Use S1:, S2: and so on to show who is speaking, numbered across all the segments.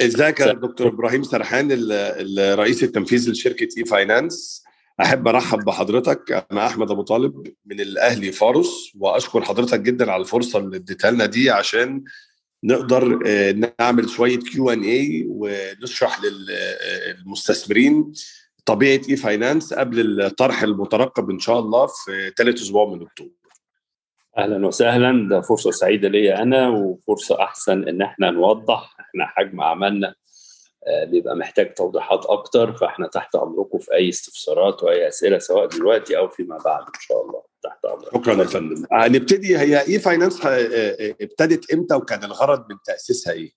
S1: ازيك يا دكتور إبراهيم سرحان الرئيس التنفيذي لشركة e-finance أحب أرحب بحضرتك. أنا أحمد أبو طالب من الأهلي فاروس وأشكر حضرتك جدا على الفرصة اللي اديتها لنا دي عشان نقدر نعمل شوية Q&A ونشرح للمستثمرين طبيعة e-finance قبل الطرح المترقب إن شاء الله في ثالث أسبوع من أكتوبر.
S2: أهلا وسهلا. ده فرصة سعيدة ليا أنا وفرصة أحسن إن إحنا نوضح إحنا حجم أعمالنا بيبقى محتاج توضيحات أكتر. فإحنا تحت أمركم في أي استفسارات وأي أسئلة سواء دلوقتي أو فيما بعد إن شاء الله. تحت امرك
S1: شكرا يا فندم. هنبتدي هي e-finance ابتدت إمتى وكان الغرض من تأسيسها
S2: إيه؟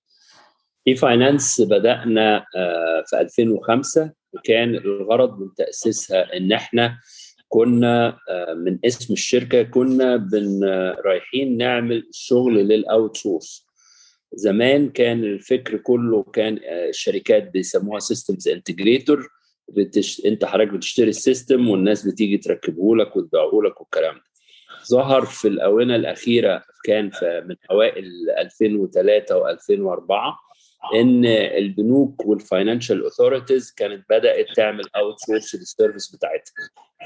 S2: e-finance بدانا في 2005 وكان الغرض من تأسيسها إن إحنا كنا من اسم الشركة كنا بن رايحين نعمل شغل لل outsource زمان كان الفكر كله كان الشركات بيسموها systems integrator بتش... انت حضرتك بتشتري ال system والناس بتيجي تركبه لك وتبيعه لك والكلام ده. ظهر في الآونة الأخيرة كان في من أوائل 2003 و2004 إن البنوك وال financial authorities كانت بدأت تعمل outsource لل service بتاعتها.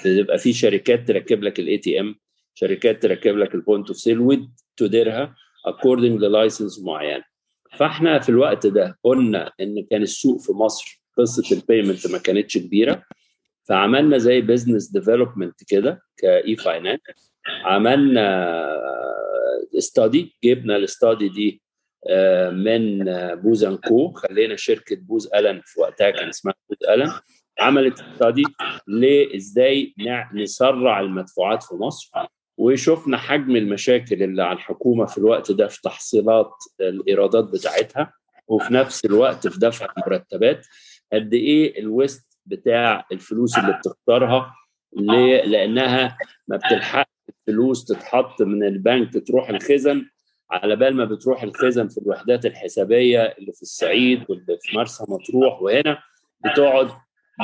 S2: بيبقى في شركات تركب لك ال ATM شركات تركب لك ال point of sale وتديرها according ل license معين. فإحنا في الوقت ده قلنا إن كان السوق في مصر قصة ال payment ما كانتش كبيرة. فعملنا زي business development كده ك e-finance عملنا study جبنا ال study دي من Booz & Co خلينا شركة Booz Allen في وقتها كان اسمها Booz Allen. عملت استادي لإزاي نسرع المدفوعات في مصر. وشفنا حجم المشاكل اللي على الحكومة في الوقت ده في تحصيلات الإيرادات بتاعتها وفي نفس الوقت في دفع المرتبات. قد إيه الويست بتاع الفلوس اللي بتختارها لأنها ما بتلحقش الفلوس تتحط من البنك تروح الخزن على بال ما بتروح الخزن في الوحدات الحسابية اللي في الصعيد واللي في مرسى مطروح وهنا بتقعد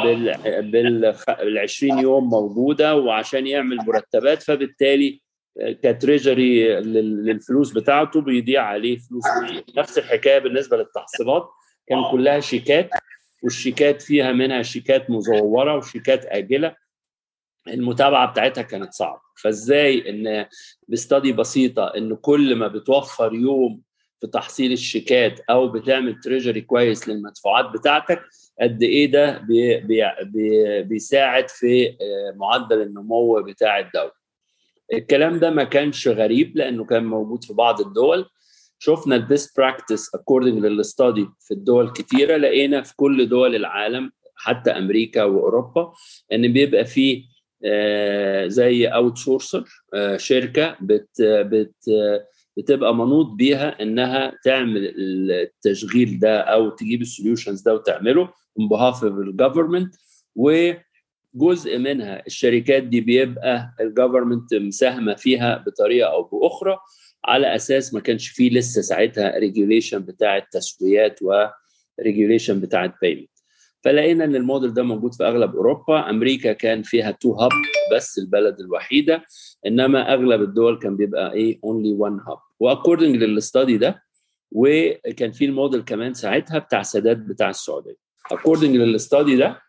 S2: بال بال بال 20 يوم موجودة وعشان يعمل مرتبات فبالتالي كتريجري للفلوس بتاعته بيضيع عليه فلوس كتير. نفس الحكاية بالنسبة للتحصيلات كان كلها شيكات والشيكات فيها منها شيكات مزورة وشيكات آجلة. المتابعة بتاعتها كانت صعبة. فازاي إن بستادي بسيطة إن كل ما بتوفر يوم في تحصيل الشيكات أو بتعمل treasury كويس للمدفوعات بتاعتك قد إيه ده بي بي بي بيساعد في معدل النمو بتاع الدولة. الكلام ده ما كانش غريب لأنه كان موجود في بعض الدول. شفنا ال best practice according لل study في الدول كتيرة لقينا في كل دول العالم حتى أمريكا وأوروبا إن بيبقى في زي outsourcer شركة بت بت بتبقى منوط بيها إنها تعمل التشغيل ده أو تجيب ال solutions ده وتعمله on behalf of ال government وجزء منها الشركات دي بيبقى ال government مساهمة فيها بطريقة أو بأخرى على أساس ما كانش فيه لسه ساعتها regulation بتاع التسويات و regulation بتاع ال payment فلقينا إن الموديل ده موجود في أغلب أوروبا. أمريكا كان فيها two hub بس البلد الوحيدة. إنما أغلب الدول كان بيبقى إيه؟ only one hub و according لل study ده وكان في الموديل كمان ساعتها بتاع سادات بتاع السعودية. according لل study ده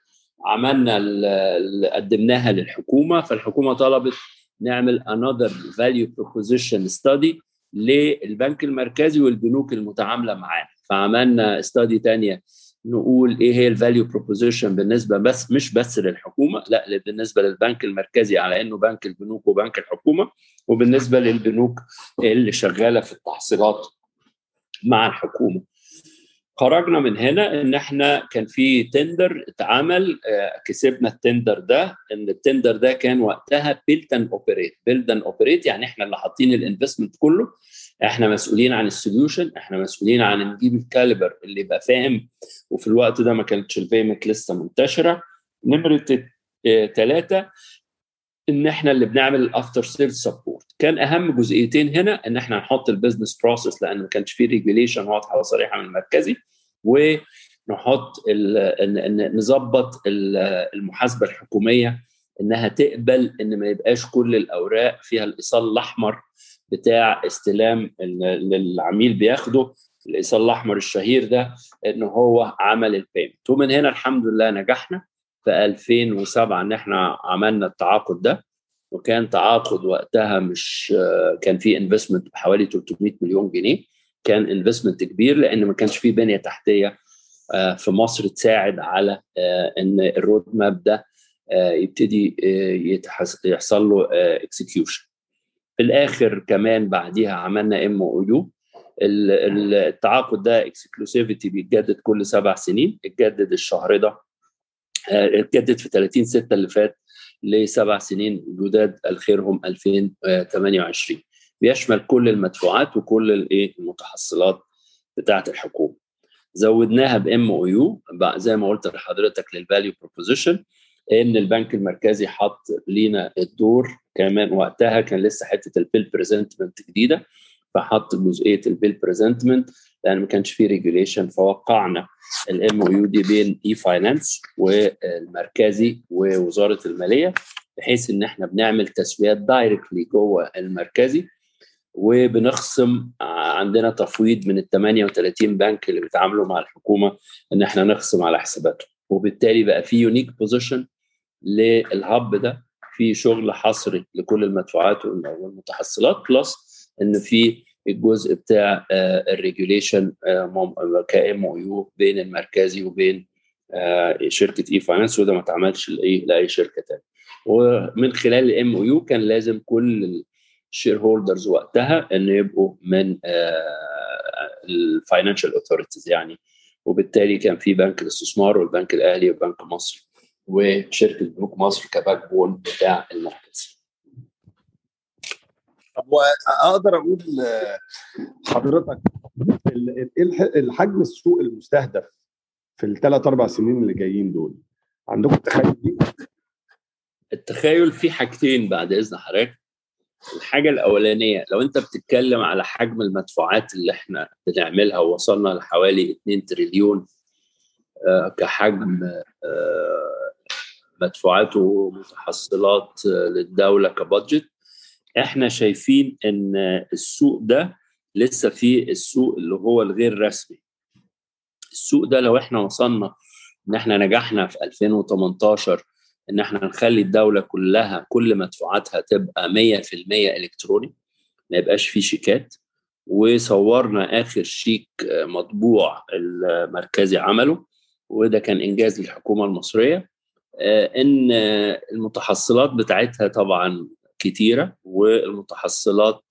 S2: عملنا قدمناها للحكومة. فالحكومة طلبت نعمل another value proposition study للبنك المركزي والبنوك المتعاملة معاه. فعملنا study تانية نقول إيه هي ال value proposition بالنسبة بس مش بس للحكومة لا بالنسبة للبنك المركزي على إنه بنك البنوك وبنك الحكومة وبالنسبة للبنوك اللي شغالة في التحصيلات مع الحكومة. خرجنا من هنا إن إحنا كان في tender اتعمل كسبنا ال tender ده إن ال tender ده كان وقتها build and operate build and operate يعني إحنا اللي حاطين ال investment كله. إحنا مسؤولين عن ال solution إحنا مسؤولين عن نجيب ال caliber اللي يبقى فاهم وفي الوقت ده ما كانتش ال payment لسه منتشرة. نمرة ثلاثة إن إحنا اللي بنعمل ال after sale support. كان أهم جزئيتين هنا إن إحنا نحط ال business process لأن ما كانش في regulation واضحة وصريحة من المركزي ونحط نظبط المحاسبة الحكومية إنها تقبل إن ما يبقاش كل الأوراق فيها الإيصال الأحمر. بتاع استلام اللي العميل بياخده الايصال الأحمر الشهير ده إن هو عمل ال payment ومن هنا الحمد لله نجحنا في 2007 إن إحنا عملنا التعاقد ده. وكان تعاقد وقتها مش كان في investment بحوالي 300 مليون جنيه. كان investment كبير لأن ما كانش في بنية تحتية في مصر تساعد على إن ال road map ده يبتدي يحصل له execution في الآخر كمان بعديها عملنا MOU التعاقد ده exclusivity بيتجدد كل سبع سنين اتجدد الشهر ده اتجدد في 30 6 اللي فات لسبع سنين جداد لآخرهم 2028 بيشمل كل المدفوعات وكل الإيه؟ المتحصلات بتاعة الحكومة. زودناها ب MOU زي ما قلت لحضرتك لل value proposition إن البنك المركزي حط لينا الدور. كمان وقتها كان لسه حتة ال bill presentment جديدة فحط جزئية ال bill presentment لأن ما كانش فيه regulation فوقعنا ال MOU دي بين e-finance والمركزي ووزارة المالية بحيث إن إحنا بنعمل تسويات directly جوه المركزي وبنخصم عندنا تفويض من ال 38 بنك اللي بيتعاملوا مع الحكومة إن إحنا نخصم على حساباتهم. وبالتالي بقى في unique position لل hub ده في شغل حصري لكل المدفوعات والمتحصلات plus إن في الجزء بتاع ال regulation ك MOU بين المركزي وبين شركة e-finance وده ما اتعملش لأي شركة ثانية ومن خلال ال MOU كان لازم كل ال shareholders وقتها إن يبقوا من ال financial authorities يعني وبالتالي كان في بنك الاستثمار والبنك الأهلي وبنك مصر وشركة بنوك مصر ك backbone بتاع المركز.
S1: طب وأقدر أقول حضرتك الحجم السوق المستهدف في الثلاث أربع سنين اللي جايين دول عندكم تخيل؟
S2: التخيل في حاجتين بعد إذن حضرتك الحاجة الأولانية لو أنت بتتكلم على حجم المدفوعات اللي إحنا بنعملها ووصلنا لحوالي 2 تريليون كحجم مدفوعات ومتحصلات للدولة كبادجت إحنا شايفين إن السوق ده لسه في السوق اللي هو الغير رسمي. السوق ده لو إحنا وصلنا إن إحنا نجحنا في 2018 إن إحنا نخلي الدولة كلها كل مدفوعاتها تبقى 100% إلكتروني ما يبقاش فيه شيكات. وصورنا آخر شيك مطبوع المركزي عمله وده كان إنجاز للحكومة المصرية إن المتحصلات بتاعتها طبعا كتيرة والمتحصلات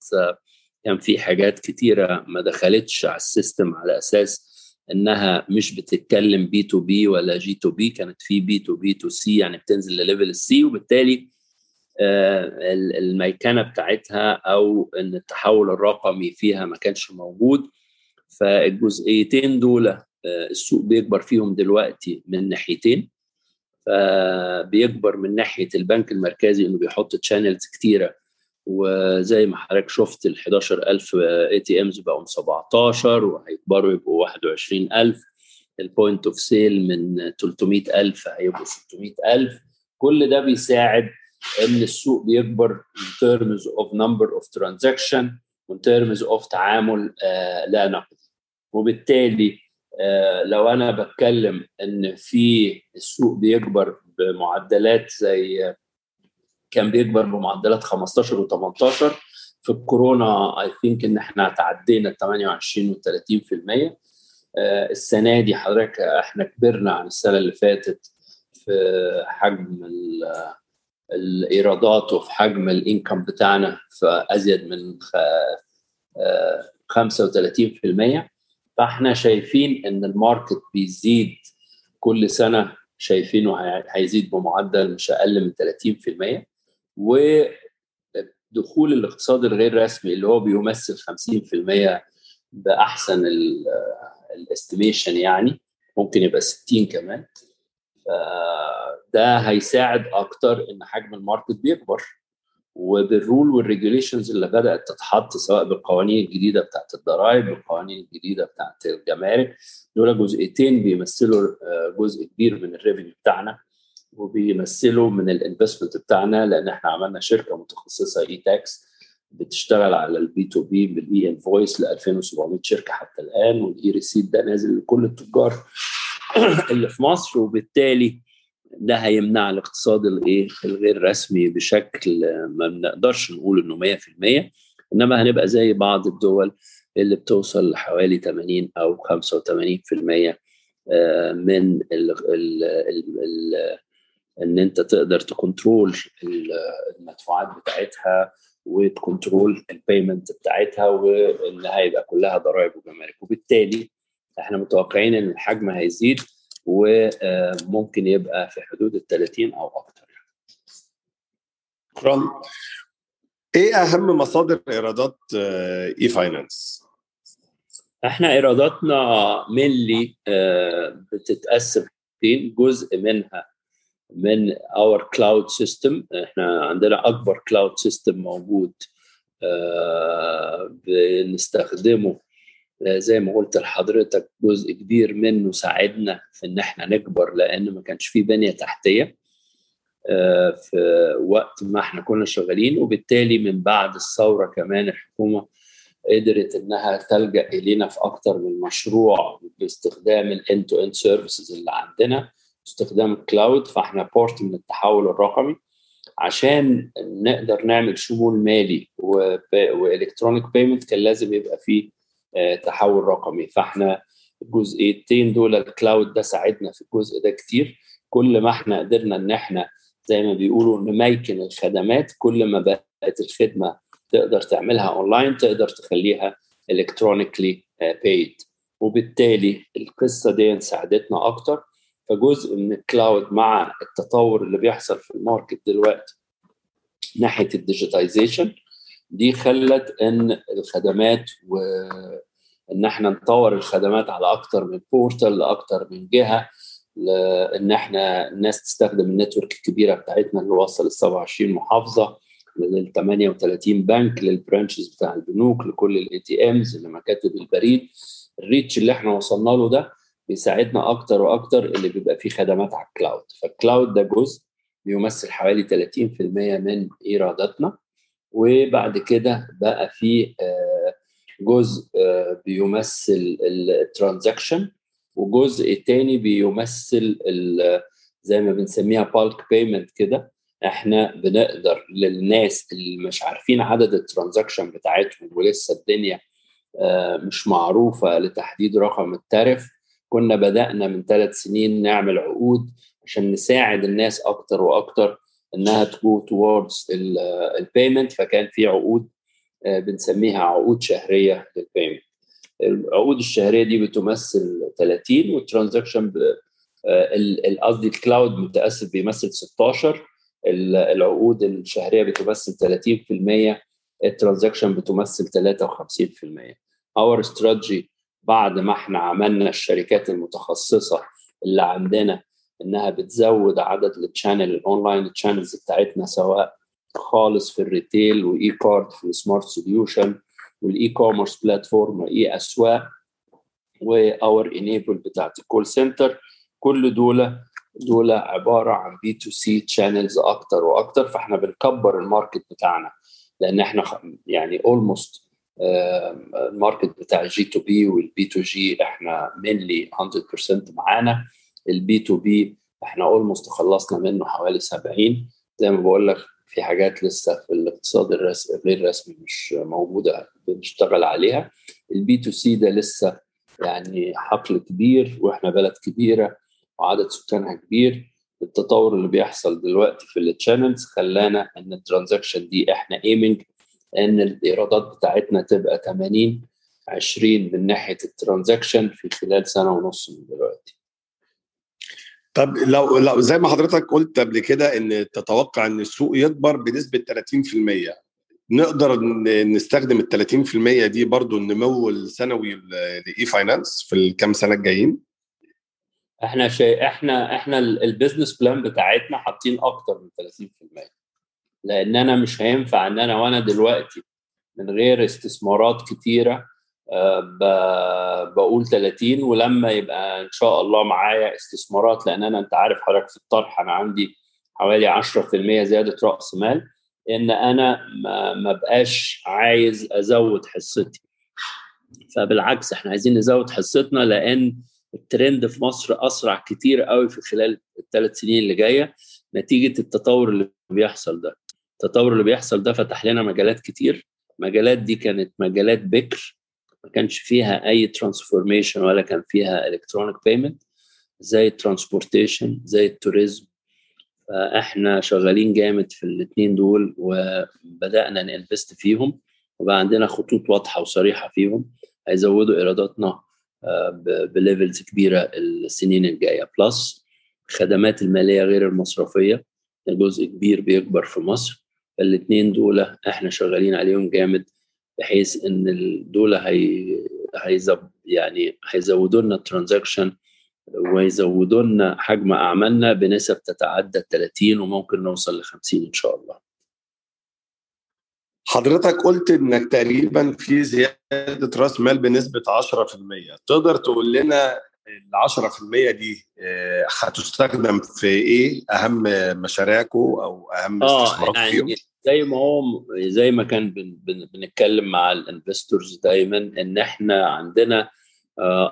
S2: كان في حاجات كتيرة ما دخلتش على ال system على أساس إنها مش بتتكلم B2B ولا G2B كانت في بي تو بي تو سي يعني بتنزل ل level ال C وبالتالي الميكنة بتاعتها أو إن التحول الرقمي فيها ما كانش موجود. فالجزئيتين دول السوق بيكبر فيهم دلوقتي من ناحيتين. فبيكبر من ناحية البنك المركزي إنه بيحط channels كتيرة وزي ما حضرتك شفت ال 11000 ATMs بقوا 17 وهيكبروا يبقوا 21000 ال point of sale من 300000 هيبقوا 600000 كل ده بيساعد إن السوق بيكبر in terms of number of transaction in terms of تعامل آه لا نقدي. وبالتالي آه لو أنا بتكلم إن في السوق بيكبر بمعدلات زي كان بيكبر بمعدلات 15 و18 في الكورونا اي ثينك إن إحنا تعدينا ال 28 و 30% آه السنة دي حضرتك إحنا كبرنا عن السنة اللي فاتت في حجم الإيرادات وفي حجم ال income بتاعنا في أزيد من 35% فإحنا شايفين إن ال market بيزيد كل سنة شايفينه هيزيد بمعدل مش أقل من 30% ودخول الاقتصاد الغير رسمي اللي هو بيمثل 50% بأحسن ال estimation يعني ممكن يبقى 60 كمان. ده هيساعد أكتر إن حجم ال market بيكبر وبال rule وال regulations اللي بدأت تتحط سواء بالقوانين الجديدة بتاعت الضرائب بالقوانين الجديدة بتاعت الجمارك دول جزئيتين بيمثلوا جزء كبير من ال revenue بتاعنا. وبيمثلوا من ال investment بتاعنا لأن إحنا عملنا شركة متخصصة e-tax بتشتغل على ال B2B بال e-invoice ل 2700 شركة حتى الآن وال e-receipt ده نازل لكل التجار اللي في مصر وبالتالي ده هيمنع الاقتصاد الايه الغير رسمي بشكل ما بنقدرش نقول إنه 100% إنما هنبقى زي بعض الدول اللي بتوصل لحوالي 80 أو 85% من ال ال ال إن أنت تقدر ت control المدفوعات بتاعتها وت control ال payment بتاعتها وإنها يبقى كلها ضرائب وجمارك. وبالتالي إحنا متوقعين إن الحجم هيزيد وممكن يبقى في حدود ال 30 أو أكثر
S1: شكرا. إيه أهم مصادر إيرادات e-finance؟
S2: إحنا إيراداتنا mainly بتتقسم جزء منها من our cloud system إحنا عندنا أكبر cloud system موجود بنستخدمه زي ما قلت لحضرتك جزء كبير منه ساعدنا في إن إحنا نكبر لأن ما كانش فيه بنية تحتية في وقت ما إحنا كنا شغالين. وبالتالي من بعد الثورة كمان الحكومة قدرت إنها تلجأ إلينا في أكثر من مشروع باستخدام ال end to end services اللي عندنا. استخدام ال cloud فاحنا part من التحول الرقمي عشان نقدر نعمل شمول مالي و electronic payment كان لازم يبقى فيه تحول رقمي. فاحنا الجزئيتين دول ال cloud ده ساعدنا في الجزء ده كتير. كل ما إحنا قدرنا إن إحنا زي ما بيقولوا نمكن الخدمات كل ما بقت الخدمة تقدر تعملها اونلاين تقدر تخليها electronically paid وبالتالي القصة دي ساعدتنا أكتر. فجزء من ال cloud مع التطور اللي بيحصل في ال market دلوقتي ناحية ال digitization دي خلت إن الخدمات وان إحنا نطور الخدمات على أكتر من portal لأكتر من جهة لإن إحنا الناس تستخدم ال network الكبيرة بتاعتنا اللي وصل ل 27 محافظة لل 38 بنك لل branches بتاع البنوك لكل ال ATMs لمكاتب البريد. ال reach اللي إحنا وصلنا له ده بيساعدنا أكتر وأكتر اللي بيبقى فيه خدمات على ال cloud فال cloud ده جزء بيمثل حوالي 30% من إيراداتنا. وبعد كده بقى في جزء بيمثل ال transaction وجزء تاني بيمثل زي ما بنسميها bulk payment كده. إحنا بنقدر للناس اللي مش عارفين عدد ال transaction بتاعتهم ولسه الدنيا مش معروفة لتحديد رقم ال tariff كنا بدأنا من ثلاث سنين نعمل عقود عشان نساعد الناس أكتر وأكتر إنها to go towards ال payment فكان في عقود بنسميها عقود شهرية لل payment العقود الشهرية دي بتمثل 30 وال transaction قصدي ال cloud متأسف بيمثل 16 العقود الشهرية بتمثل 30% ال transaction بتمثل 53% our strategy بعد ما إحنا عملنا الشركات المتخصصة اللي عندنا إنها بتزود عدد ال channel ال online channels بتاعتنا سواء خالص في ال retail وe-Card في السمارت سوليوشن والاي كوميرس بلاتفورم واي اسواق واور انيبل بتاعت ال call center كل دول دول عبارة عن B2C channels أكتر وأكتر فاحنا بنكبر ال market بتاعنا لأن إحنا يعني almost ال market بتاع الجي تو بي والبي تو جي إحنا mainly 100% معانا. ال B2B إحنا almost خلصنا منه حوالي 70 زي ما بقول لك في حاجات لسه في الاقتصاد الرسمي غير رسمي مش موجودة بنشتغل عليها. ال B2C ده لسه يعني حقل كبير وإحنا بلد كبيرة وعدد سكانها كبير. التطور اللي بيحصل دلوقتي في ال channels خلانا إن ال transaction دي إحنا aiming إن الإيرادات بتاعتنا تبقى 80 20 من ناحية ال transaction في خلال سنة ونص من دلوقتي
S1: طب لو لو زي ما حضرتك قلت قبل كده إن تتوقع إن السوق يكبر بنسبة 30% نقدر نستخدم ال 30% دي برضو النمو السنوي ل e-finance في الكام سنة الجايين؟
S2: إحنا شيء إحنا إحنا ال business plan بتاعتنا حاطين أكتر من 30% لأن أنا مش هينفع ان أنا وأنا دلوقتي من غير استثمارات كتيرة بقول 30 ولما يبقى إن شاء الله معايا استثمارات لأن أنا أنت عارف حضرتك في الطرح أنا عندي حوالي 10% زيادة رأس مال إن أنا ما, ما بقاش عايز أزود حصتي. فبالعكس إحنا عايزين نزود حصتنا لأن الترند في مصر أسرع كتير قوي في خلال الثلاث سنين اللي جاية نتيجة التطور اللي بيحصل ده. التطور اللي بيحصل ده فتح لنا مجالات كتير. المجالات دي كانت مجالات بكر ما كانش فيها أي transformation ولا كان فيها electronic payment زي ال transportation زي ال tourism. فإحنا شغالين جامد في الاثنين دول وبدأنا ن invest فيهم وبقى عندنا خطوط واضحة وصريحة فيهم هيزودوا إيراداتنا ب levels كبيرة السنين الجاية. plus الخدمات المالية غير المصرفية جزء كبير بيكبر في مصر. فالاثنين دول إحنا شغالين عليهم جامد بحيث إن دول هي هيزب يعني هيزودوا لنا ال transaction ويزودوا لنا حجم أعمالنا بنسب تتعدى 30 وممكن نوصل ل 50 إن شاء الله.
S1: حضرتك قلت إنك تقريبا في زيادة رأس مال بنسبة 10% تقدر تقول لنا ال 10% دي هتستخدم في إيه أهم مشاريعكم أو أهم استثمارات
S2: يعني
S1: فيهم؟
S2: زي ما هو زي ما كان بن بن بنتكلم مع ال investors دايما إن إحنا عندنا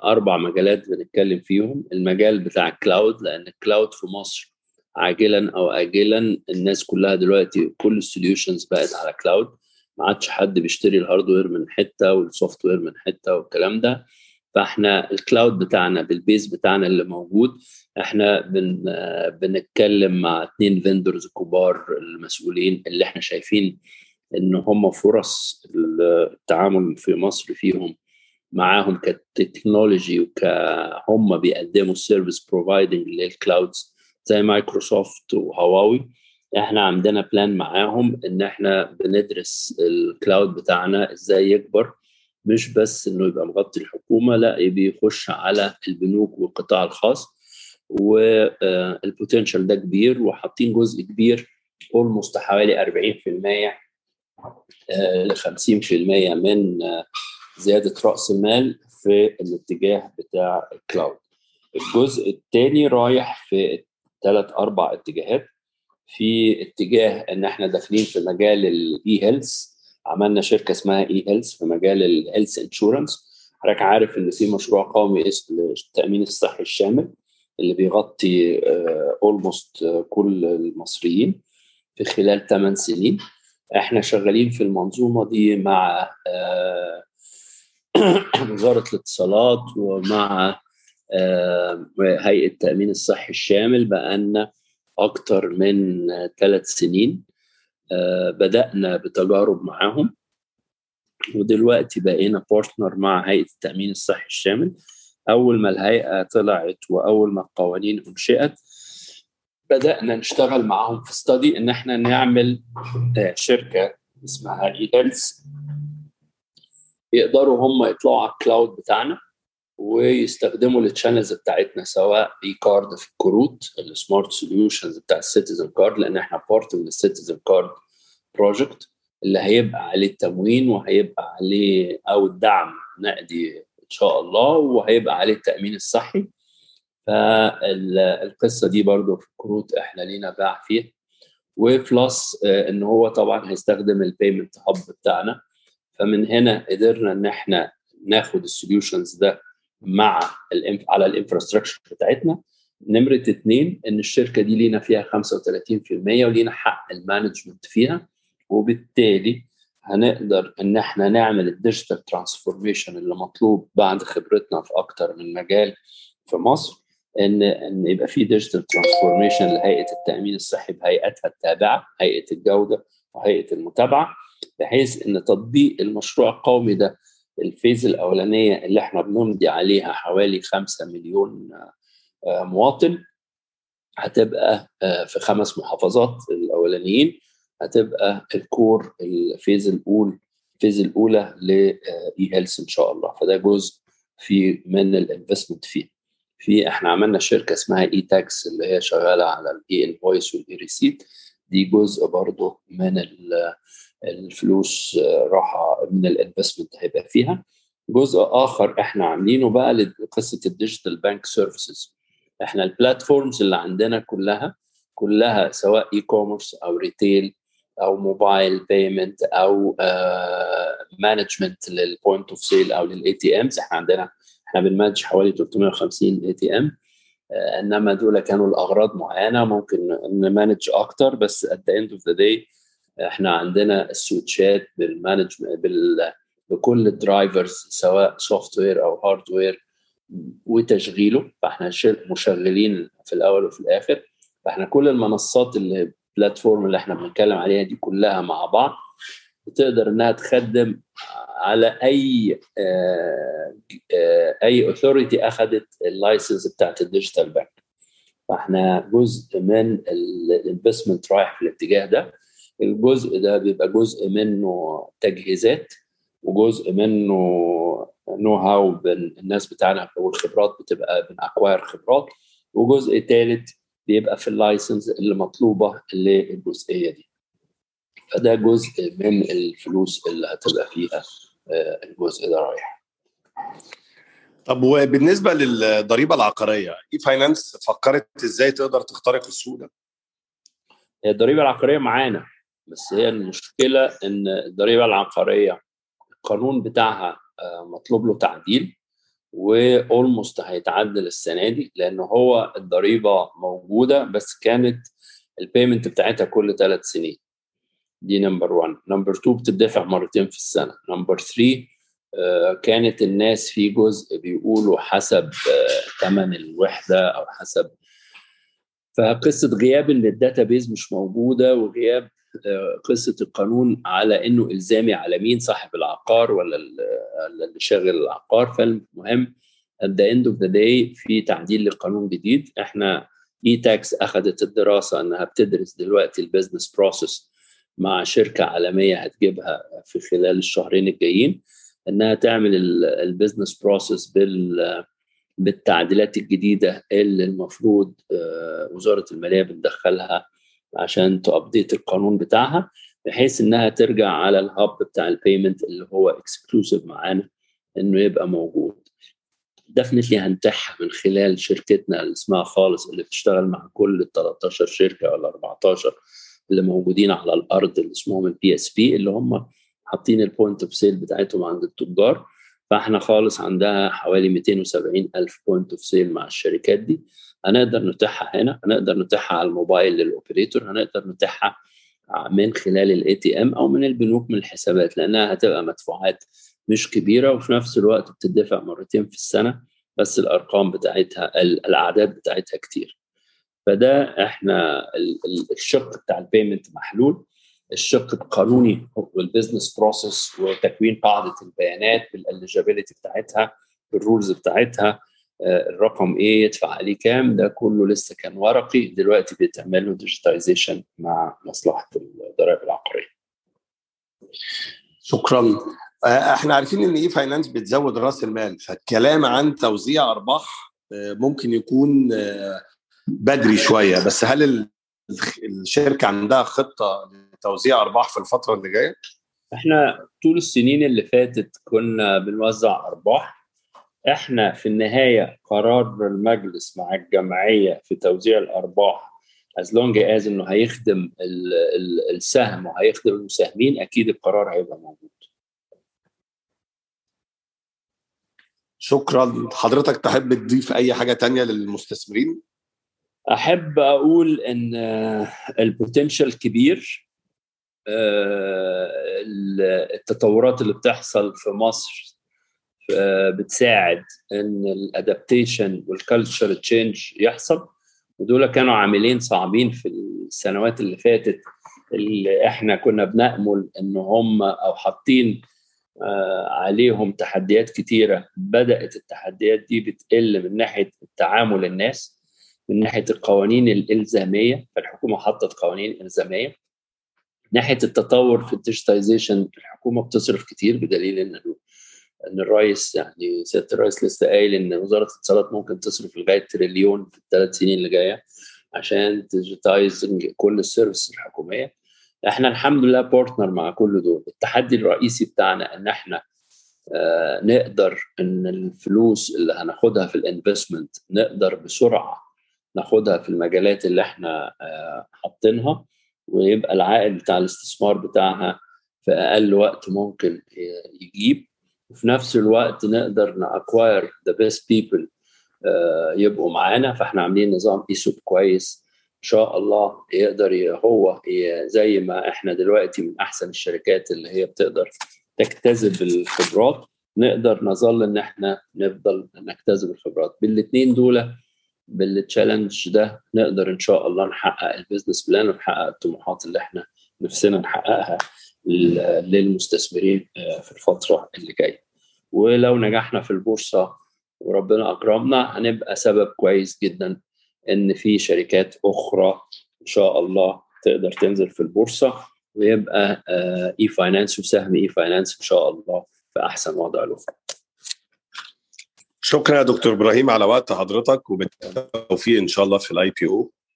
S2: أربع مجالات بنتكلم فيهم. المجال بتاع ال cloud لأن ال cloud في مصر عاجلا أو اجلا الناس كلها دلوقتي كل ال solutions بقت على cloud ما عادش حد بيشتري ال hardware من حتة وال software من حتة والكلام ده. فاحنا ال cloud بتاعنا بال base بتاعنا اللي موجود إحنا بن بنتكلم مع اثنين vendors كبار المسؤولين اللي إحنا شايفين إن هم فرص التعامل في مصر فيهم معاهم ك technology وكهم بيقدموا ال service providing لل clouds زي Microsoft و Huawei إحنا عندنا plan معاهم إن إحنا بندرس ال cloud بتاعنا إزاي يكبر مش بس إنه يبقى مغطي الحكومة لا بيخش على البنوك والقطاع الخاص وال potential ده كبير وحاطين جزء كبير almost حوالي 40% ل 50% من زيادة رأس المال في الاتجاه بتاع ال cloud. الجزء الثاني رايح في ثلاث أربع اتجاهات في اتجاه إن إحنا داخلين في مجال ال e-health عملنا شركة اسمها e-health في مجال ال health insurance حضرتك عارف إن في مشروع قومي اسمه التامين الصحي الشامل اللي بيغطي almost uh, كل المصريين في خلال 8 سنين. إحنا شغالين في المنظومة دي مع uh, وزارة الاتصالات ومع هيئة التأمين الصحي الشامل بقالنا أكتر من ثلاث سنين. بدأنا بتجارب معاهم. ودلوقتي بقينا بارتنر مع هيئة التأمين الصحي الشامل. أول ما الهيئة طلعت وأول ما القوانين أنشئت بدأنا نشتغل معاهم في ستادي إن إحنا نعمل شركة اسمها e-health يقدروا هم يطلعوا على ال cloud بتاعنا. ويستخدموا ال channels بتاعتنا سواء e-card في الكروت ال smart solutions بتاع ال citizen card لأن إحنا part من ال citizen card project اللي هيبقى عليه التموين وهيبقى عليه أو الدعم نقدي إن شاء الله وهيبقى عليه التأمين الصحي. فالقصة دي برضو في الكروت إحنا لينا باع فيها. و plus إن هو طبعا هيستخدم ال payment hub بتاعنا. فمن هنا قدرنا إن إحنا ناخد ال solutions ده مع. على ال infrastructure بتاعتنا نمرة اثنين إن الشركة دي لينا فيها 35% ولينا حق ال management فيها وبالتالي هنقدر إن إحنا نعمل ال digital transformation اللي مطلوب بعد خبرتنا في أكتر من مجال في مصر ان إن يبقى في digital transformation لهيئة التأمين الصحي بهيئتها التابعة هيئة الجودة وهيئة المتابعة بحيث إن تطبيق المشروع القومي ده ال phase الأولانية اللي إحنا بنمضي عليها حوالي 5 مليون مواطن. هتبقى في خمس محافظات الأولانيين. هتبقى ال core ال phase الأول ال phase الأولى ل e- health إن شاء الله. فده جزء في من ال investment فيه في إحنا عملنا شركة اسمها e-tax اللي هي شغالة على ال e-invoice وال e-receipt. دي جزء برضه من الفلوس راحة من ال investment هيبقى فيها. جزء آخر إحنا عاملينه بقى لقصه ال digital bank services إحنا ال platforms اللي عندنا كلها كلها سواء e-commerce أو retail أو mobile payment أو management لل point of sale أو لل ATMs إحنا عندنا إحنا بن manage حوالي 350 ATM إنما دول كانوا لأغراض معينة ممكن ن manage أكتر بس at the end of the day إحنا عندنا السويتشات بال manage بال بكل ال drivers سواء software أو hardware وتشغيله. فاحنا مشغلين في الأول وفي الآخر. فاحنا كل المنصات اللي ال platform اللي إحنا بنتكلم عليها دي كلها مع بعض بتقدر إنها تخدم على أي آه آه أي authority اخذت ال license بتاعت ال digital bank فاحنا جزء من ال investment رايح في الاتجاه ده. الجزء ده بيبقى جزء منه تجهيزات وجزء منه know-how الناس بتاعنا والخبرات بتبقى بن acquire خبرات. وجزء ثالث بيبقى في ال license اللي مطلوبة للجزئية دي. فده جزء من الفلوس اللي هتبقى فيها الجزء ده رايح.
S1: طب وبالنسبة للضريبة العقارية e-finance فكرت إزاي تقدر تخترق السوق ده؟
S2: الضريبة العقارية معانا. بس هي المشكلة إن الضريبة العقارية القانون بتاعها مطلوب له تعديل و almost هيتعدل السنة دي لأن هو الضريبة موجودة بس كانت ال payment بتاعتها كل ثلاث سنين. دي number 1 number 2 بتدفع مرتين في السنة. number 3 كانت الناس في جزء بيقولوا حسب ثمن الوحدة أو حسب. فقصة غياب ان ال database مش موجودة وغياب قصة القانون على إنه إلزامي على مين؟ صاحب العقار ولا اللي شاغل العقار. فالمهم at the end of the day في تعديل للقانون جديد. إحنا e-tax أخذت الدراسة إنها بتدرس دلوقتي ال business process مع شركة عالمية هتجيبها في خلال الشهرين الجايين. إنها تعمل ال business process بال بالتعديلات الجديدة اللي المفروض وزارة المالية بتدخلها. عشان ت update القانون بتاعها بحيث إنها ترجع على ال hub بتاع ال payment اللي هو exclusive معانا إنه يبقى موجود. definitely هنتيحها من خلال شركتنا اللي اسمها خالص اللي بتشتغل مع كل ال 13 شركة ولا 14 اللي موجودين على الأرض اللي اسمهم ال PSP اللي هم حاطين ال point of sale بتاعتهم عند التجار. فاحنا خالص عندها حوالي 270 ألف point of sale مع الشركات دي. هنقدر نتاحها هنا هنقدر نتاحها على الموبايل لل operator هنقدر نتاحها من خلال ال ATM أو من البنوك من الحسابات لأنها هتبقى مدفوعات مش كبيرة وفي نفس الوقت بتدفع مرتين في السنة بس الأرقام بتاعتها الأعداد بتاعتها كتير. فده إحنا الشق بتاع ال payment محلول. الشق القانوني وال business process وتكوين قاعدة البيانات بال eligibility بتاعتها بال rules بتاعتها الرقم إيه يدفع عليه كام؟ ده كله لسه كان ورقي دلوقتي بيتعمل له digitization مع مصلحة الضرائب العقارية.
S1: شكرا. إحنا عارفين إن e-finance بتزود رأس المال فالكلام عن توزيع أرباح ممكن يكون بدري شوية بس هل الشركة عندها خطة لتوزيع أرباح في الفترة اللي جاية؟
S2: إحنا طول السنين اللي فاتت كنا بنوزع أرباح. إحنا في النهاية قرار المجلس مع الجمعية في توزيع الأرباح as long as إنه هيخدم السهم وهيخدم المساهمين أكيد القرار هيبقى موجود.
S1: شكرا. حضرتك تحب تضيف أي حاجة تانية للمستثمرين؟
S2: أحب أقول إن ال potential كبير. التطورات اللي بتحصل في مصر بتساعد إن ال adaptation وال culture change يحصل. ودول كانوا عاملين صعبين في السنوات اللي فاتت اللي إحنا كنا بنأمل إن هم أو حاطين عليهم تحديات كتيرة. بدأت التحديات دي بتقل من ناحية التعامل الناس من ناحية القوانين الإلزامية. فالحكومه حطت قوانين إلزامية. ناحية التطور في ال digitization الحكومة بتصرف كتير بدليل إن إن الرئيس يعني سيادة الرئيس لسه قايل إن وزارة الاتصالات ممكن تصرف لغاية تريليون في الثلاث سنين اللي جاية عشان ت digitize كل ال services الحكومية. إحنا الحمد لله partner مع كل دول. التحدي الرئيسي بتاعنا إن إحنا آه نقدر إن الفلوس اللي هناخدها في ال investment نقدر بسرعة ناخدها في المجالات اللي إحنا آه حاطينها. ويبقى العائد بتاع الاستثمار بتاعها في أقل وقت ممكن يجيب. وفي نفس الوقت نقدر ن acquire the best people يبقوا معانا. فاحنا عاملين نظام ESOP كويس. إن شاء الله يقدر هو زي ما إحنا دلوقتي من أحسن الشركات اللي هي بتقدر تجتذب الخبرات نقدر نظل إن إحنا نفضل نجتذب الخبرات. بالاثنين دول بال challenge ده نقدر إن شاء الله نحقق ال business plan ونحقق الطموحات اللي إحنا نفسنا نحققها للمستثمرين في الفترة اللي جاية. ولو نجحنا في البورصة وربنا أكرمنا هنبقى سبب كويس جدا إن في شركات أخرى إن شاء الله تقدر تنزل في البورصة ويبقى e-finance وسهم e-finance إن شاء الله في أحسن وضع له
S1: شكرا يا دكتور إبراهيم على وقت حضرتك وبالتوفيق إن شاء الله في الاي بي أو